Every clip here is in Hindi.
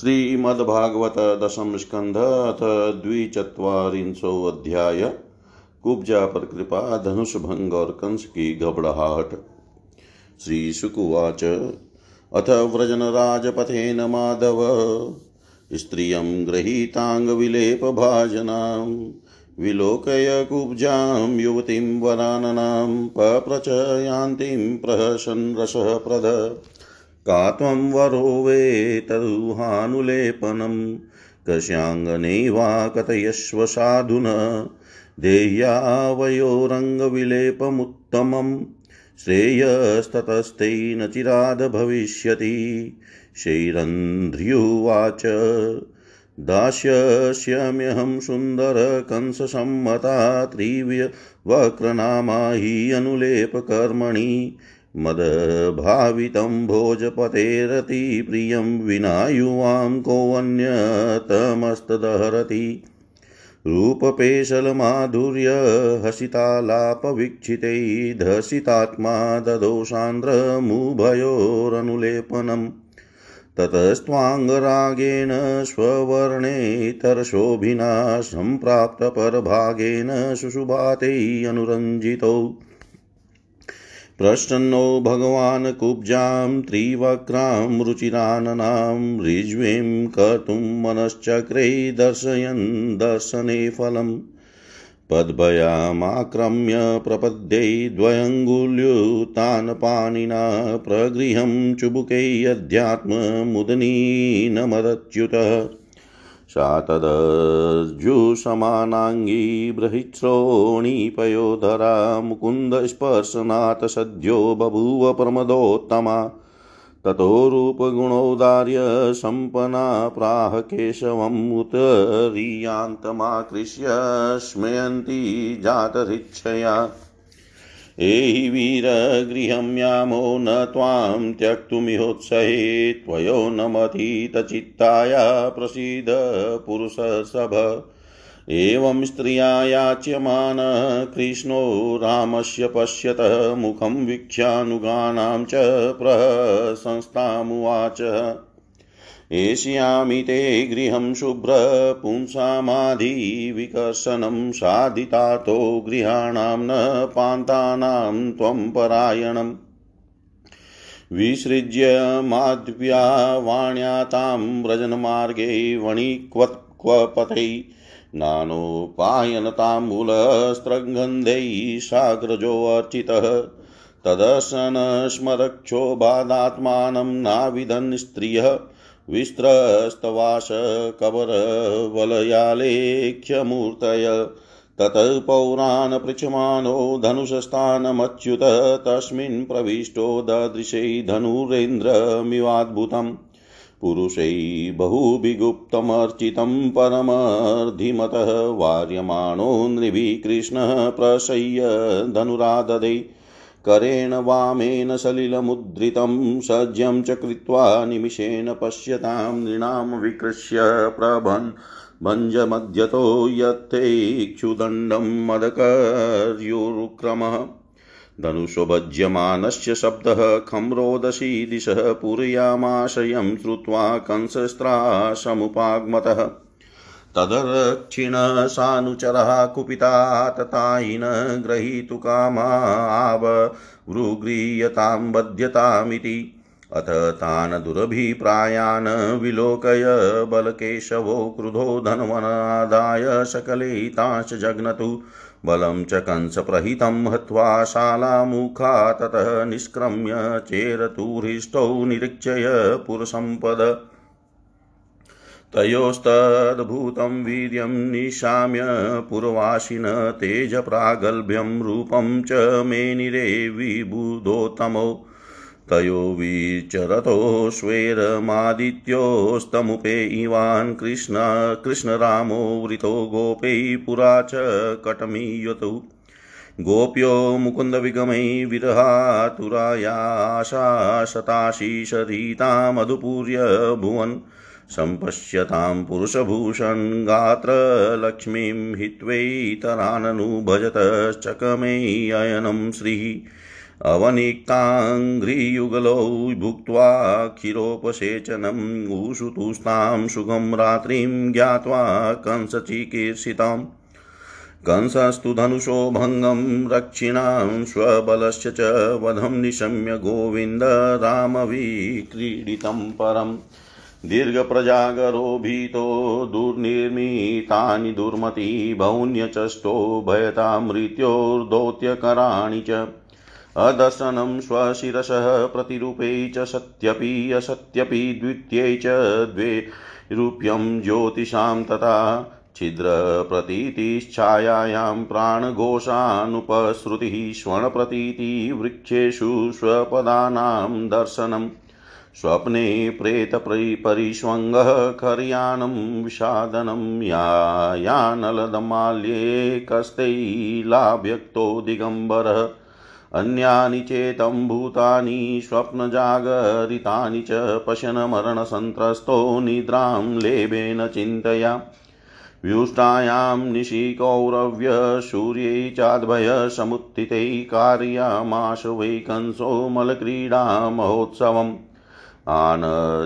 श्रीमद्भागवत दशम स्कंध अथ द्विचत्वारिंशोऽध्याय कुब्जा पर कृपा धनुष भंग और कंस की घबड़ाहट श्रीशुकुवाच। अथ व्रजनराजपथेन माधव। स्त्रियं गृहीताङ्गविलेपभाजनां विलोकय कुब्जां युवतीं वराननां पप्रचयान्तीं प्रहसन् रसः प्रद का त्वं वरो वेतरुहानुलेपनं कस्याङ्गने वा कथयस्व साधुन देह्यावयोरङ्गविलेपमुत्तमं न चिराद भविष्यति। शैरन्ध्र्युवाच, दास्यस्यम्यहं सुन्दरकंससम्मता त्रिवक्रमा हि अनुलेपकर्मणि मदभावितं भोजपतेरतिप्रियं विना युवां कोऽन्यतमस्तदहरति रूपपेशलमाधुर्यहसितालापवीक्षितैधसितात्मा ददोषान्द्रमुभयोरनुलेपनम् ततस्त्वाङ्गरागेण स्ववर्णेतरशोभिना सम्प्राप्तपरभागेन शुशुभाते प्रसन्नो भगवान् कुब्जां त्रिवक्रां रुचिराननां ऋज्वीं कर्तुं मनश्चक्रे दर्शयन् दर्शने फलम्। पद्भयामाक्रम्य प्रपद्ये द्वयङ्गुल्युतान् पाणिना प्रगृहं चुबुकै अध्यात्ममुदनी न मदच्युतः सा तदर्जुसमानाङ्गी बृहिश्रोणीपयोधरा मुकुन्दस्पर्शनात् सद्यो बभूव प्रमदोत्तमा। ततो रूपगुणौदार्य सम्पन्ना प्राह केशवमुत रियान्तमाकृष्य स्मयन्ती जातरिच्छया। एहि वीरगृहं यामो न त्वां त्यक्तुमिहोत्सहे त्वयो नमतीतचित्ताया प्रसीद पुरुषसभ। एवं स्त्रिया याच्यमानः कृष्णो रामस्य पश्यतः मुखं वीक्ष्यानुगानां च प्रशंस्तामुवाच एष्यामि ते गृहं शुभ्रपुंसामाधिविकर्षणं साधितातो गृहाणां न पान्तानां त्वं परायणम्। विसृज्य माध्व्या वाण्या तां व्रजनमार्गे वणिक्वपथै नानोपायनताम्बूलस्त्रगन्धैः साग्रजोऽर्चितः। तदर्शनस्मरक्षोभादात्मानं नाविदन् स्त्रियः विस्त्रस्तवाशकबरवलयालेख्यमूर्तय ततः पौरान् पृच्छमानो धनुषस्थानमच्युत तस्मिन् प्रविष्टो ददृशै धनुरेन्द्रमिवाद्भुतम्। पुरुषै बहुभिगुप्तमर्चितं परमर्धिमतः वार्यमाणो नृभिः कृष्णः प्रशय्य धनुराददे। करेण वामेन सलिलमुद्रितं सज्यं च कृत्वा निमिषेण पश्यतां नृणां विकृष्य प्रभन् भञ्जमध्यतो यत्तेक्षुदण्डं मदकर्युरुक्रमः। धनुषोभज्यमानस्य शब्दः खं रोदसी दिशः पूरयामाशयं श्रुत्वा कंसस्त्रासमुपागमतः तदरक्षिणः सानुचरः कुपिता ततायिन ग्रहीतुकामावृगृह्यतां बध्यतामिति अथ तान् दुरभिप्रायान् विलोकय बलकेशवो क्रुधो धन्वनादाय सकले तांश्च जग्नतु। बलं च कंसप्रहितं हत्वा शालामुखा ततः निष्क्रम्य चेरतुहृष्टौ निरीक्षय पुरसम्पद। तयोस्तद्भूतं वीर्यं निशाम्य पुरवासिन तेजप्रागल्भ्यं रूपं च मेनिरे विबुधोत्तमौ। तयो विचरतो स्वेरमादित्योस्तमुपे इवान् कृष्ण, कृष्णरामो वृतो गोपै पुरा च कटमीयतु। गोप्यो मुकुन्दविगमै विरहातुरायाशाशताशीषरीता मधुपूर्य भुवन्। सम्पश्यतां पुरुषभूषन् गात्रलक्ष्मीं हित्वैतराननु भजतश्चकमे अयनं श्रीः अवनिक्ताङ्घ्रियुगलौ भुक्त्वा क्षीरोपसेचनम् ऊषुतुस्तां सुगं रात्रिं ज्ञात्वा कंसचिकीर्षिताम्। कंसस्तु धनुषो भङ्गं रक्षिणां स्वबलस्य च वधं निशम्य गोविन्द रामविक्रीडितं परम्। दीर्घप्रजागरो भीतो, दुर्निर्मितानि दुर्मती, भौन्यचष्टो भयता मृत्योर्दौत्यकराणि च। अदर्शनं स्वशिरसः प्रतिरूपे च सत्यपि, असत्यपि द्वितीये च द्वे रूप्यं ज्योतिषां तथा छिद्रप्रतीतिश्छायायां प्राणघोषानुपसृतिः श्वणप्रतीतिवृक्षेषु स्वपदानां दर्शनम्। स्वप्ने प्रेतपरिष्वङ्गः खर्यानं विषादनं यायानलदमाल्ये कस्तैलाभ्यक्तो दिगम्बरः। अन्यानि चेतं भूतानि स्वप्नजागरितानि च पश्यन् मरणसन्त्रस्तो निद्रां लेभेन चिन्तया। व्युष्टायां निशिकौरव्यसूर्यै चाद्भयसमुत्थितै कार्यामाश वै कंसो मलक्रीडा महोत्सवम्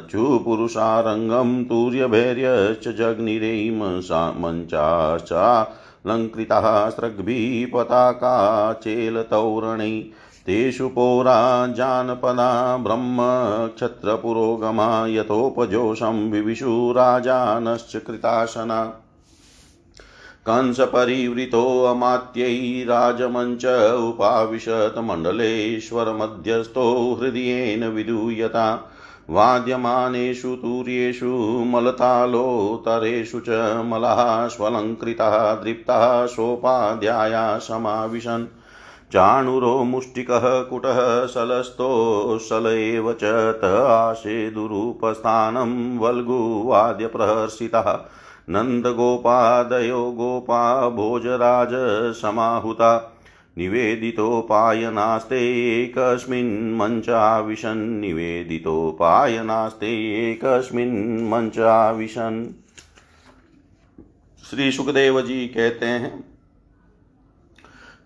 आनचुपुरुषारङ्गं तुर्यभैर्यश्च जग्निरे मञ्चाश्चालङ्कृताः स्रग्भिः पताका चेलतौरणै तेषु पौरा जानपदा ब्रह्मक्षत्रपुरोगमा यथोपजोषं विविशु राजानश्च कृतासना कंसपरिवृतोऽमात्यै राजमञ्च उपाविशत् मण्डलेश्वरमध्यस्थो हृदयेन विधूयता वाद्यमानेषु, तूर्येषु मलतालोत्तरेषु च मलाः स्वलङ्कृताः, दृप्ताः, सोपाध्याया समाविशन्। चाणुरो, मुष्टिकः, कुटः शलस्थोशल एव च त आशेदुरूपस्थानं वल्गुवाद्यप्रहर्षितः नन्दगोपादयो, गोपा भोजराजसमाहुता निवेदितोपायनास्ते एकस्मिन् मञ्चाविशन्। निवेदितोपायनास्ते एकस्मिन् मञ्चाविशन्। श्री सुखदेव जी कहते हैं,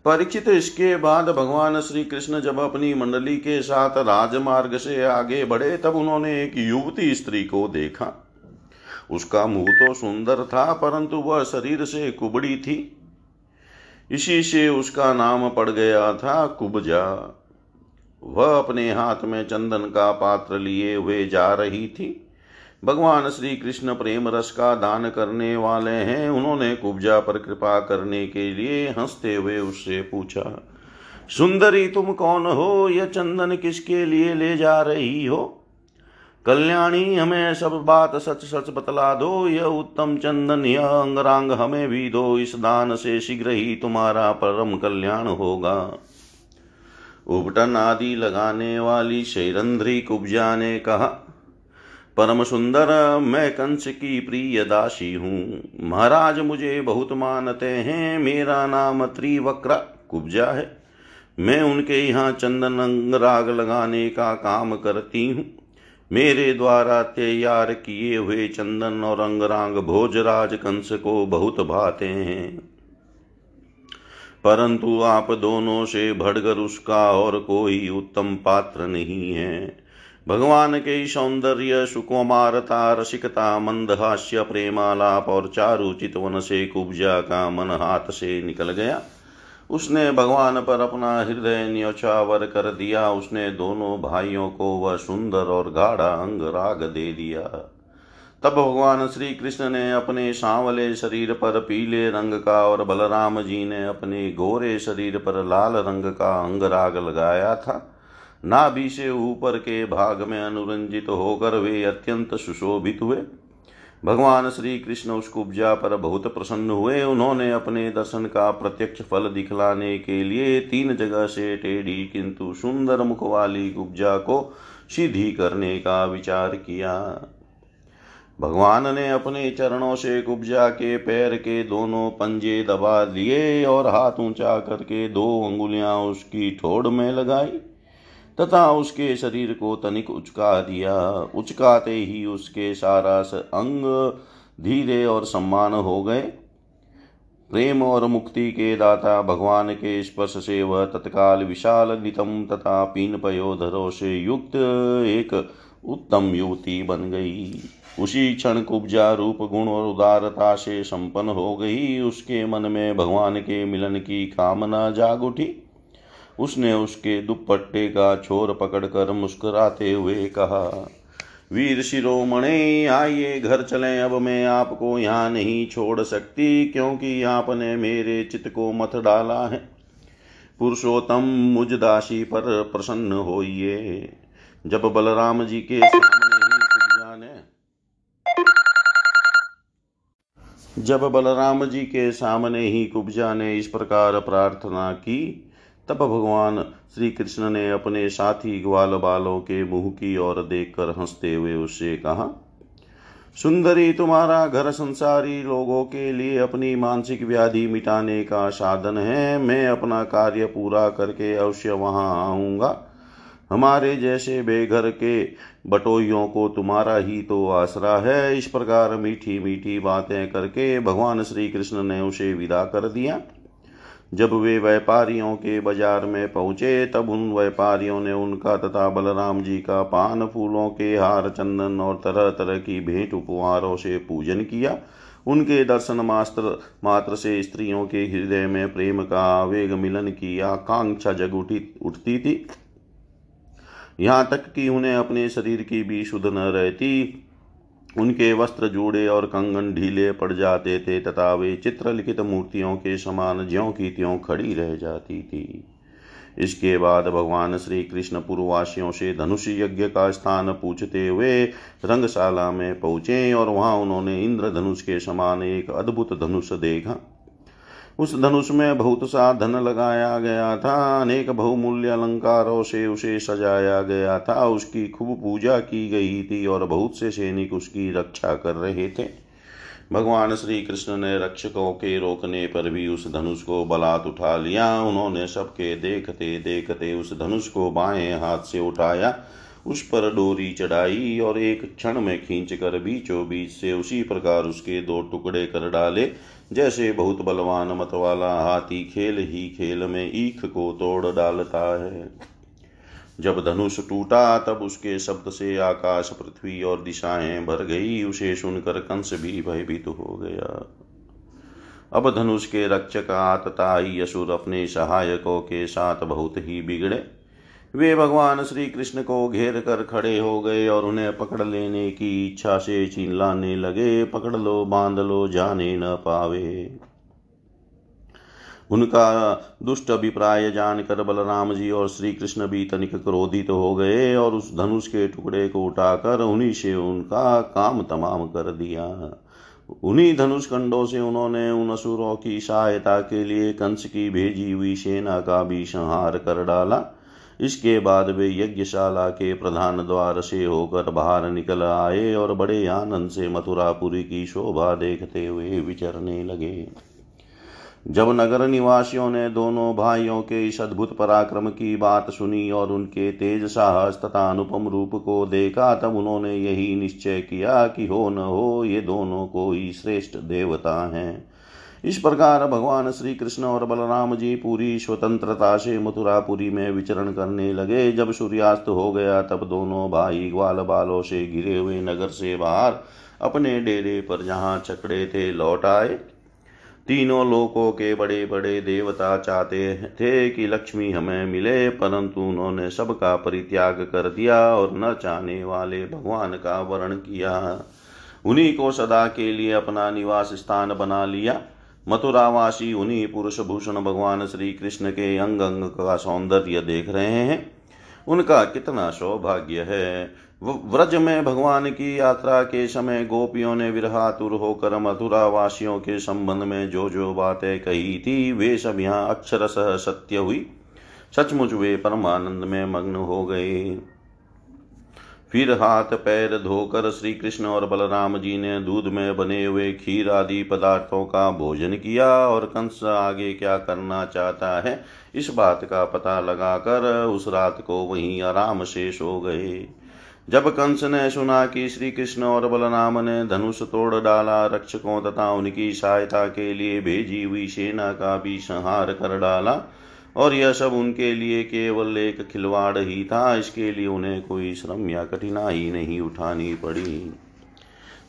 परीक्षित इसके बाद भगवान श्री कृष्ण जब अपनी मंडली के साथ राजमार्ग से आगे बढ़े, तब उन्होंने एक युवती स्त्री को देखा। उसका मुँह तो सुंदर था, परंतु वह शरीर से कुबड़ी थी। इसी से उसका नाम पड़ गया था कुबजा। वह अपने हाथ में चंदन का पात्र लिए हुए जा रही थी। भगवान श्री कृष्ण प्रेम रस का दान करने वाले हैं। उन्होंने कुब्जा पर कृपा करने के लिए हँसते हुए उससे पूछा, सुंदरी, तुम कौन हो? यह चंदन किसके लिए ले जा रही हो? कल्याणी, हमें सब बात सच सच बतला दो। यह उत्तम चंदन, यह अंगरांग, हमें भी दो। इस दान से शीघ्र ही तुम्हारा परम कल्याण होगा। उपटन आदि लगाने वाली शैरंध्री कुब्जा ने कहा, परम सुंदर, मैं कंस की प्रिय दासी हूँ। महाराज मुझे बहुत मानते हैं। मेरा नाम त्रिवक्र कुब्जा है। मैं उनके यहाँ चंदन, अंगराग लगाने का काम करती हूँ। मेरे द्वारा तैयार किए हुए चंदन और अंगरांग भोजराज कंस को बहुत भाते हैं। परंतु आप दोनों से भड़कर उसका और कोई उत्तम पात्र नहीं है। भगवान के सौंदर्य, सुकुमारता, रसिकता, मंदहास्य, प्रेमालाप और चारु चितवन से कुब्जा का मन हाथ से निकल गया। उसने भगवान पर अपना हृदय न्योछावर कर दिया। उसने दोनों भाइयों को वह सुंदर और गाढ़ा अंग राग दे दिया। तब भगवान श्री कृष्ण ने अपने सांवले शरीर पर पीले रंग का और बलराम जी ने अपने गोरे शरीर पर लाल रंग का अंग राग लगाया था। नाभि से ऊपर के भाग में अनुरंजित होकर वे अत्यंत सुशोभित हुए। भगवान श्री कृष्ण उस कुब्जा पर बहुत प्रसन्न हुए। उन्होंने अपने दर्शन का प्रत्यक्ष फल दिखलाने के लिए तीन जगह से टेढ़ी, किंतु सुंदर मुख वाली कुब्जा को सीधी करने का विचार किया। भगवान ने अपने चरणों से कुब्जा के पैर के दोनों पंजे दबा लिए और हाथ ऊँचा करके दो अंगुलियाँ उसकी ठोड़ में लगाई। तथा उसके शरीर को तनिक उचका दिया। उचकाते ही उसके सारा अंग धीरे और सम्मान हो गए। प्रेम और मुक्ति के दाता भगवान के स्पर्श से वह तत्काल विशाल नितम तथा पीन पयोधरों से युक्त एक उत्तम युवती बन गई। उसी क्षण कुब्जा रूप गुण और उदारता से संपन्न हो गई। उसके मन में भगवान के मिलन की कामना जाग उठी। उसने उसके दुपट्टे का छोर पकड़कर मुस्कुराते हुए कहा, वीर शिरोमणे, आइए घर चलें। अब मैं आपको यहाँ नहीं छोड़ सकती, क्योंकि आपने मेरे चित्त को मत डाला है। पुरुषोत्तम, मुझ दासी पर प्रसन्न होइए। जब बलराम जी के सामने ही कुब्जा ने जब बलराम जी के सामने ही कुब्जा ने इस प्रकार प्रार्थना की तब भगवान श्री कृष्ण ने अपने साथी ग्वाल बालों के मुँह की ओर देखकर हँसते हुए उससे कहा, सुंदरी, तुम्हारा घर संसारी लोगों के लिए अपनी मानसिक व्याधि मिटाने का साधन है। मैं अपना कार्य पूरा करके अवश्य वहाँ आऊँगा। हमारे जैसे बेघर के बटोइयों को तुम्हारा ही तो आसरा है। इस प्रकार मीठी मीठी बातें करके भगवान श्री कृष्ण ने उसे विदा कर दिया। जब वे व्यापारियों के बाज़ार में पहुँचे, तब उन व्यापारियों ने उनका तथा बलराम जी का पान फूलों के हार, चंदन और तरह तरह की भेंट उपहारों से पूजन किया। उनके दर्शन मात्र मात्र से स्त्रियों के हृदय में प्रेम का आवेग मिलन की आकांक्षा जग उठी, उठती थी। यहाँ तक कि उन्हें अपने शरीर की भी शुद्ध न रहती। उनके वस्त्र जूड़े और कंगन ढीले पड़ जाते थे, तथा वे चित्रलिखित मूर्तियों के समान ज्यों की त्यों खड़ी रह जाती थी। इसके बाद भगवान श्री कृष्ण पूर्ववासियों से धनुष यज्ञ का स्थान पूछते हुए रंगशाला में पहुँचे, और वहाँ उन्होंने इंद्र धनुष के समान एक अद्भुत धनुष देखा। उस धनुष में बहुत सा धन लगाया गया था, अनेक बहुमूल्य अलंकारों से उसे सजाया गया था। उसकी खूब पूजा की गई थी और बहुत से सैनिक उसकी रक्षा कर रहे थे। भगवान श्री कृष्ण ने रक्षकों के रोकने पर भी उस धनुष को बलात् उठा लिया। उन्होंने सबके देखते देखते उस धनुष को बाएँ हाथ से उठाया, उस पर डोरी चढ़ाई और एक क्षण में खींच कर बीचों बीच से उसी प्रकार उसके दो टुकड़े कर डाले। जैसे बहुत बलवान मत वाला हाथी खेल ही खेल में ईख को तोड़ डालता है। जब धनुष टूटा, तब उसके शब्द से आकाश, पृथ्वी और दिशाएँ भर गई। उसे सुनकर कंस भी भयभीत हो गया। अब धनुष के रक्षक आतताई असुर अपने सहायकों के साथ बहुत ही बिगड़े। वे भगवान श्री कृष्ण को घेर कर खड़े हो गए और उन्हें पकड़ लेने की इच्छा से चिल्लाने लगे, पकड़ लो, बाँध लो, जाने न पावे। उनका दुष्ट अभिप्राय जानकर बलराम जी और श्री कृष्ण भी तनिक क्रोधित तो हो गए और उस धनुष के टुकड़े को उठाकर उन्हीं से उनका काम तमाम कर दिया। उन्हीं धनुष कंडों से उन्होंने उन असुरों की सहायता के लिए कंस की भेजी हुई सेना का भी संहार कर डाला। इसके बाद वे यज्ञशाला के प्रधान द्वार से होकर बाहर निकल आए और बड़े आनंद से मथुरापुरी की शोभा देखते हुए विचरने लगे। जब नगर निवासियों ने दोनों भाइयों के इस अद्भुत पराक्रम की बात सुनी और उनके तेज साहस तथा अनुपम रूप को देखा, तब उन्होंने यही निश्चय किया कि हो न हो, ये दोनों कोई श्रेष्ठ देवता हैं। इस प्रकार भगवान श्री कृष्ण और बलराम जी पूरी स्वतंत्रता से मथुरापुरी में विचरण करने लगे। जब सूर्यास्त हो गया, तब दोनों भाई ग्वाल बालों से घिरे हुए नगर से बाहर अपने डेरे पर जहाँ चकड़े थे लौट आए। तीनों लोकों के बड़े बड़े देवता चाहते थे कि लक्ष्मी हमें मिले, परंतु उन्होंने सबका परित्याग कर दिया और न चाहने वाले भगवान का वर्ण किया। उन्हीं को सदा के लिए अपना निवास स्थान बना लिया। मथुरावासी उन्हीं पुरुष भूषण भगवान श्री कृष्ण के अंग अंग का सौंदर्य देख रहे हैं। उनका कितना सौभाग्य है। व्रज में भगवान की यात्रा के समय गोपियों ने विरहातुर होकर मथुरा वासियों के संबंध में जो जो बातें कही थी, वे सब यहाँ अक्षर सत्य हुई। सचमुच वे परमानंद में मग्न हो गए। फिर हाथ पैर धोकर श्री कृष्ण और बलराम जी ने दूध में बने हुए खीर आदि पदार्थों का भोजन किया और कंस आगे क्या करना चाहता है, इस बात का पता लगाकर उस रात को वहीं आराम से सो गए। जब कंस ने सुना कि श्री कृष्ण और बलराम ने धनुष तोड़ डाला, रक्षकों तथा उनकी सहायता के लिए भेजी हुई सेना का भी संहार कर डाला और यह सब उनके लिए केवल एक खिलवाड़ ही था। इसके लिए उन्हें कोई श्रम या कठिनाई नहीं उठानी पड़ी।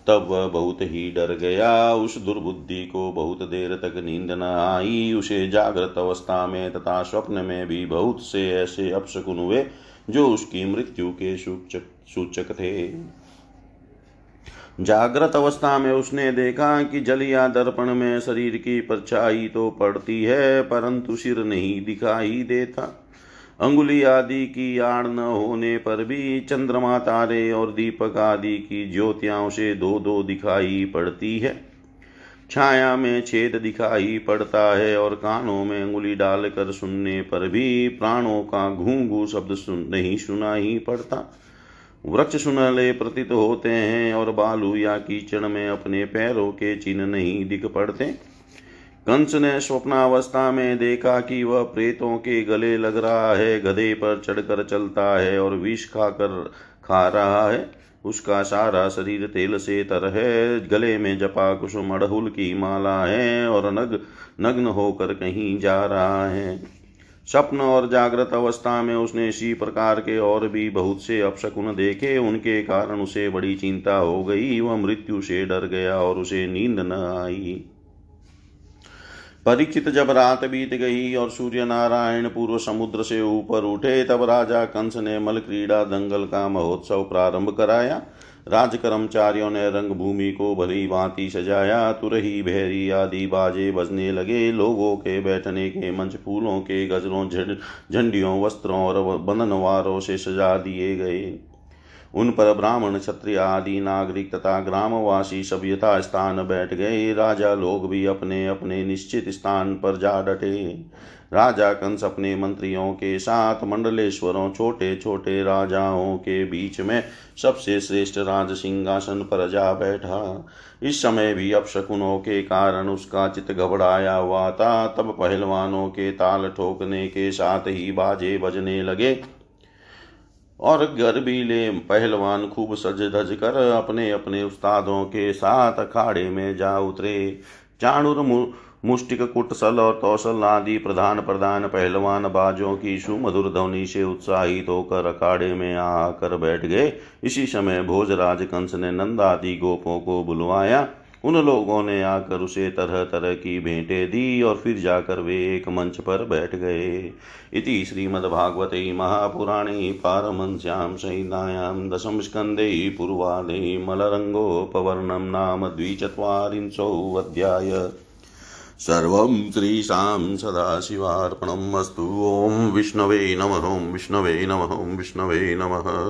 तब वह बहुत ही डर गया। उस दुर्बुद्धि को बहुत देर तक नींद न आई। उसे जागृत अवस्था में तथा स्वप्न में भी बहुत से ऐसे अपशकुन हुए, जो उसकी मृत्यु के सूचक सूचक थे। जागृत अवस्था में उसने देखा कि जल या दर्पण में शरीर की परछाई तो पड़ती है, परंतु सिर नहीं दिखाई देता। अंगुली आदि की आड़ न होने पर भी चंद्रमा तारे और दीपक आदि की ज्योतियाँ उसे दो दो दिखाई पड़ती है। छाया में छेद दिखाई पड़ता है और कानों में अंगुली डालकर सुनने पर भी प्राणों का घू घू शब्द सुन नहीं सुना ही पड़ता। वृक्ष सुनहले प्रतीत होते हैं और बालू या कीचड़ में अपने पैरों के चिन्ह नहीं दिख पड़ते। कंस ने स्वप्नावस्था में देखा कि वह प्रेतों के गले लग रहा है, गधे पर चढ़कर चलता है और विष खाकर खा रहा है। उसका सारा शरीर तेल से तर है, गले में जपा कुसुम अड़हुल की माला है और नग नग्न होकर कहीं जा रहा है। स्वप्न और जागृत अवस्था में उसने इसी प्रकार के और भी बहुत से अपशकुन देखे। उनके कारण उसे बड़ी चिंता हो गई। वह मृत्यु से डर गया और उसे नींद न आई। परीक्षित जब रात बीत गई और सूर्य नारायण पूर्व समुद्र से ऊपर उठे, तब राजा कंस ने मल क्रीड़ा दंगल का महोत्सव प्रारंभ कराया। राज कर्मचारियों ने रंगभूमि को भरी भांति सजाया, तुरही भैरी आदि बाजे बजने लगे। लोगों के बैठने के मंच फूलों के गजरों झंडियों, वस्त्रों और बंधनवारों से सजा दिए गए। उन पर ब्राह्मण, क्षत्रिय आदि, नागरिक तथा ग्रामवासी सब यथा स्थान बैठ गए। राजा लोग भी अपने अपने निश्चित स्थान पर जा डटे। राजा कंस अपने मंत्रियों के साथ, मंडलेश्वरों छोटे छोटे राजाओं के बीच में सबसे श्रेष्ठ राज सिंहासन पर जा बैठा। इस समय भी अपशकुनों के कारण उसका चित घबराया हुआ था। तब पहलवानों के ताल ठोकने के साथ ही बाजे बजने लगे। और गर्बीले पहलवान खूब सज धज कर अपने अपने उस्तादों के साथ अखाड़े में जा उतरे। चाणुर मुष्टिक कुटसल और कौशल आदि प्रधान प्रधान पहलवान बाजों की सुमधुर ध्वनि से उत्साहित होकर अखाड़े में आकर बैठ गए। इसी समय भोजराज कंस ने नंदादि गोपों को बुलवाया। उन लोगों ने आकर उसे तरह तरह की भेंटें दी और फिर जाकर वे एक मंच पर बैठ गए। इति श्रीमद्भागवते महापुराणे पारमश्याम संहितायां दशमस्कन्धे पूर्वादे मलरङ्गोपवर्णं नाम द्विचत्वारिंशोऽध्याय सर्वं श्रीशां सदाशिवार्पणम् अस्तु। ॐ विष्णवे नमः, ॐ विष्णवे नमः, ॐ विष्णवे नमः।